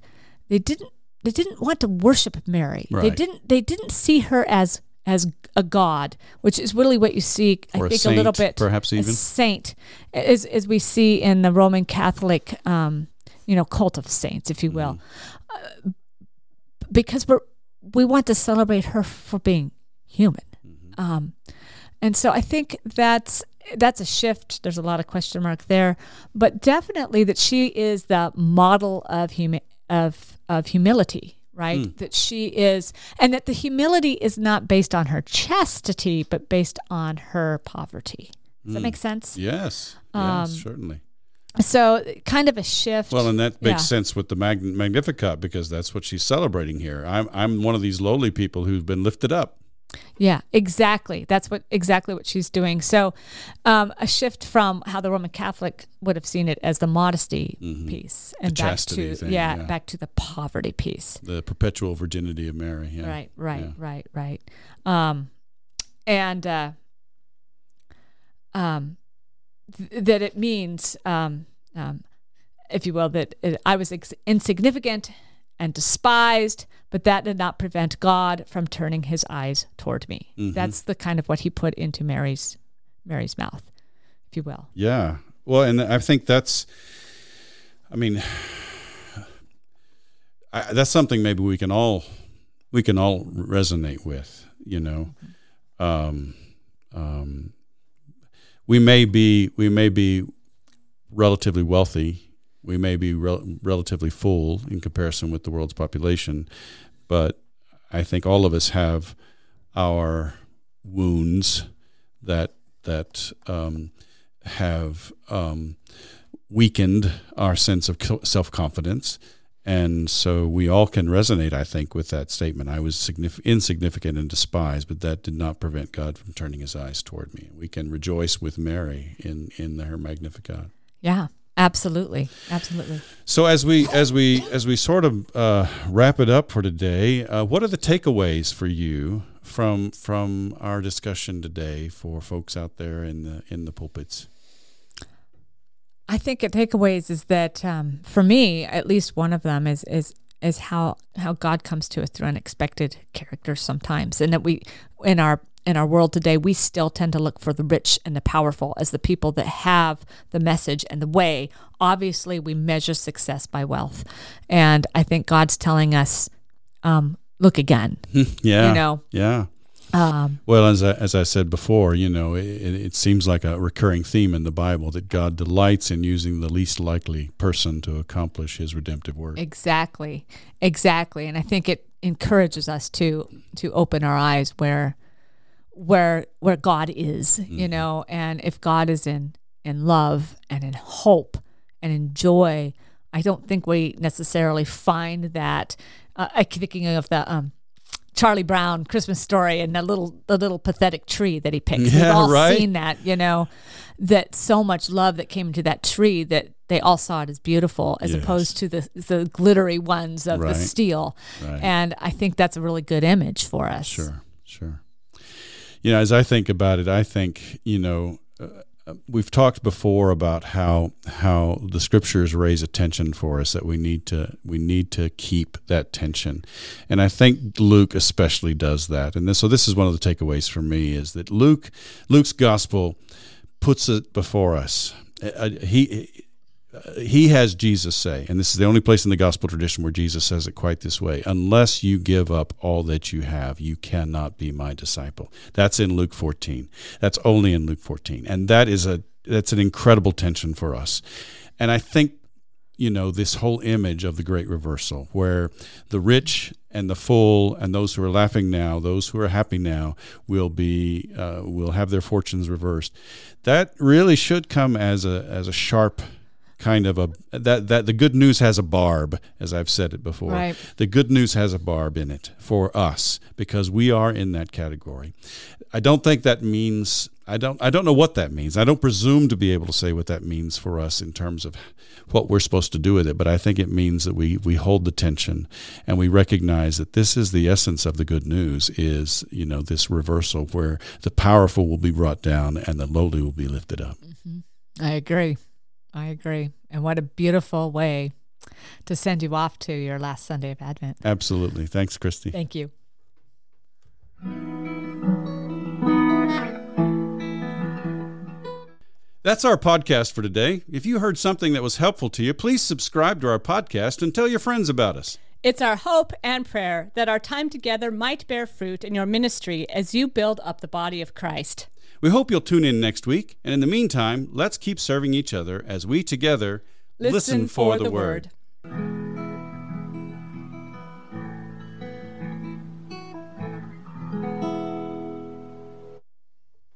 they didn't they didn't want to worship Mary. They didn't they didn't see her as as a god, which is really what you see. I Or a think a little bit perhaps a even. saint, as as we see in the Roman Catholic, um, you know, cult of saints, if you will, Mm-hmm. uh, because we're we want to celebrate her for being human. Mm-hmm. Um, and so I think that's that's a shift. There's a lot of question mark there, but definitely that she is the model of humi- of of humility, right? Hmm. That she is, and that the humility is not based on her chastity, but based on her poverty. Does that make sense? Yes, Um, yes, certainly. So, kind of a shift. Well, and that makes Yeah. sense with the Mag- Magnificat because that's what she's celebrating here. I'm I'm one of these lowly people who've been lifted up. Yeah, exactly. That's what exactly what she's doing. So, um, a shift from how the Roman Catholic would have seen it as the modesty piece, and back Mm-hmm. chastity to thing, yeah, yeah. back to the poverty piece. The perpetual virginity of Mary. Yeah. Right, right, Yeah. right, right. Um, and uh, um, th- that it means, um, um, if you will, that it, I was ex- insignificant and despised, but that did not prevent God from turning His eyes toward me. Mm-hmm. That's the kind of what He put into Mary's Mary's mouth, if you will. Yeah. Well, and I think that's, I mean, [sighs] I, that's something maybe we can all, we can all resonate with. You know, um, um, we may be, we may be relatively wealthy. We may be rel- relatively full in comparison with the world's population, but I think all of us have our wounds that that um, have um, weakened our sense of self confidence. And so we all can resonate, I think, with that statement. I was signif- insignificant and despised, but that did not prevent God from turning his eyes toward me. We can rejoice with Mary in, in her Magnificat. Yeah, absolutely, absolutely. So as we as we as we sort of uh, wrap it up for today, uh, what are the takeaways for you from from our discussion today for folks out there in the in the pulpits? I think a takeaways is that um, for me, at least one of them is is is how how God comes to us through unexpected characters sometimes, and that we in our in our world today we still tend to look for the rich and the powerful as the people that have the message and the way. Obviously, we measure success by wealth, and I think God's telling us um, look again. [laughs] yeah. You know, Yeah. Um, Well, as I, as I said before, you know, it, it seems like a recurring theme in the Bible that God delights in using the least likely person to accomplish His redemptive work. exactly, exactly. And I think it encourages us to to open our eyes where where where God is, you Mm-hmm. know, and if God is in in love and in hope and in joy, I don't think we necessarily find that. Uh, I'm thinking of the um, Charlie Brown Christmas story and the little the little pathetic tree that he picked. We've Yeah, all [laughs] right. seen that, you know, that so much love that came into that tree that they all saw it as beautiful, as Yes. opposed to the the glittery ones of Right. the steel. Right. And I think that's a really good image for us. Sure, sure. You know, as I think about it, I think you know uh, we've talked before about how how the scriptures raise a tension for us that we need to we need to keep that tension, and I think Luke especially does that. And this, so this is one of the takeaways for me is that Luke Luke's gospel puts it before us. Uh, he he has Jesus say, and this is the only place in the gospel tradition where Jesus says it quite this way unless you give up all that you have, you cannot be my disciple. That's in Luke 14. That's only in Luke 14. And that is a that's an incredible tension for us. And I think you know this whole image of the great reversal where the rich and the full and those who are laughing now those who are happy now will be uh, will have their fortunes reversed that really should come as a as a sharp kind of a that that the good news has a barb as I've said it before. Right. the good news has a barb in it for us because we are in that category. I don't think that means I don't I don't know what that means. I don't presume to be able to say what that means for us in terms of what we're supposed to do with it but I think it means that we we hold the tension and we recognize that this is the essence of the good news is you know this reversal where the powerful will be brought down and the lowly will be lifted up. Mm-hmm. I agree. I agree. And what a beautiful way to send you off to your last Sunday of Advent. absolutely thanks Christy Thank you. That's our podcast for today. If you heard something that was helpful to you, please subscribe to our podcast and tell your friends about us. It's our hope and prayer that our time together might bear fruit in your ministry as you build up the body of Christ. We hope you'll tune in next week, and in the meantime, let's keep serving each other as we together listen, for, the, word.